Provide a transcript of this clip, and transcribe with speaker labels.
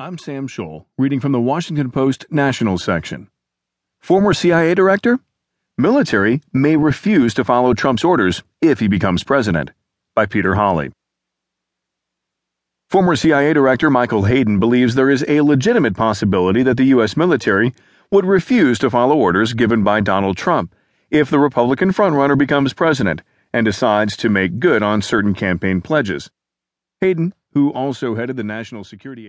Speaker 1: I'm Sam Scholl, reading from the Washington Post National section. Former CIA director? Military may refuse to follow Trump's orders if he becomes president. By Peter Holley. Former CIA Director Michael Hayden believes there is a legitimate possibility that the U.S. military would refuse to follow orders given by Donald Trump if the Republican frontrunner becomes president and decides to make good on certain campaign pledges. Hayden, who also headed the National Security Agency,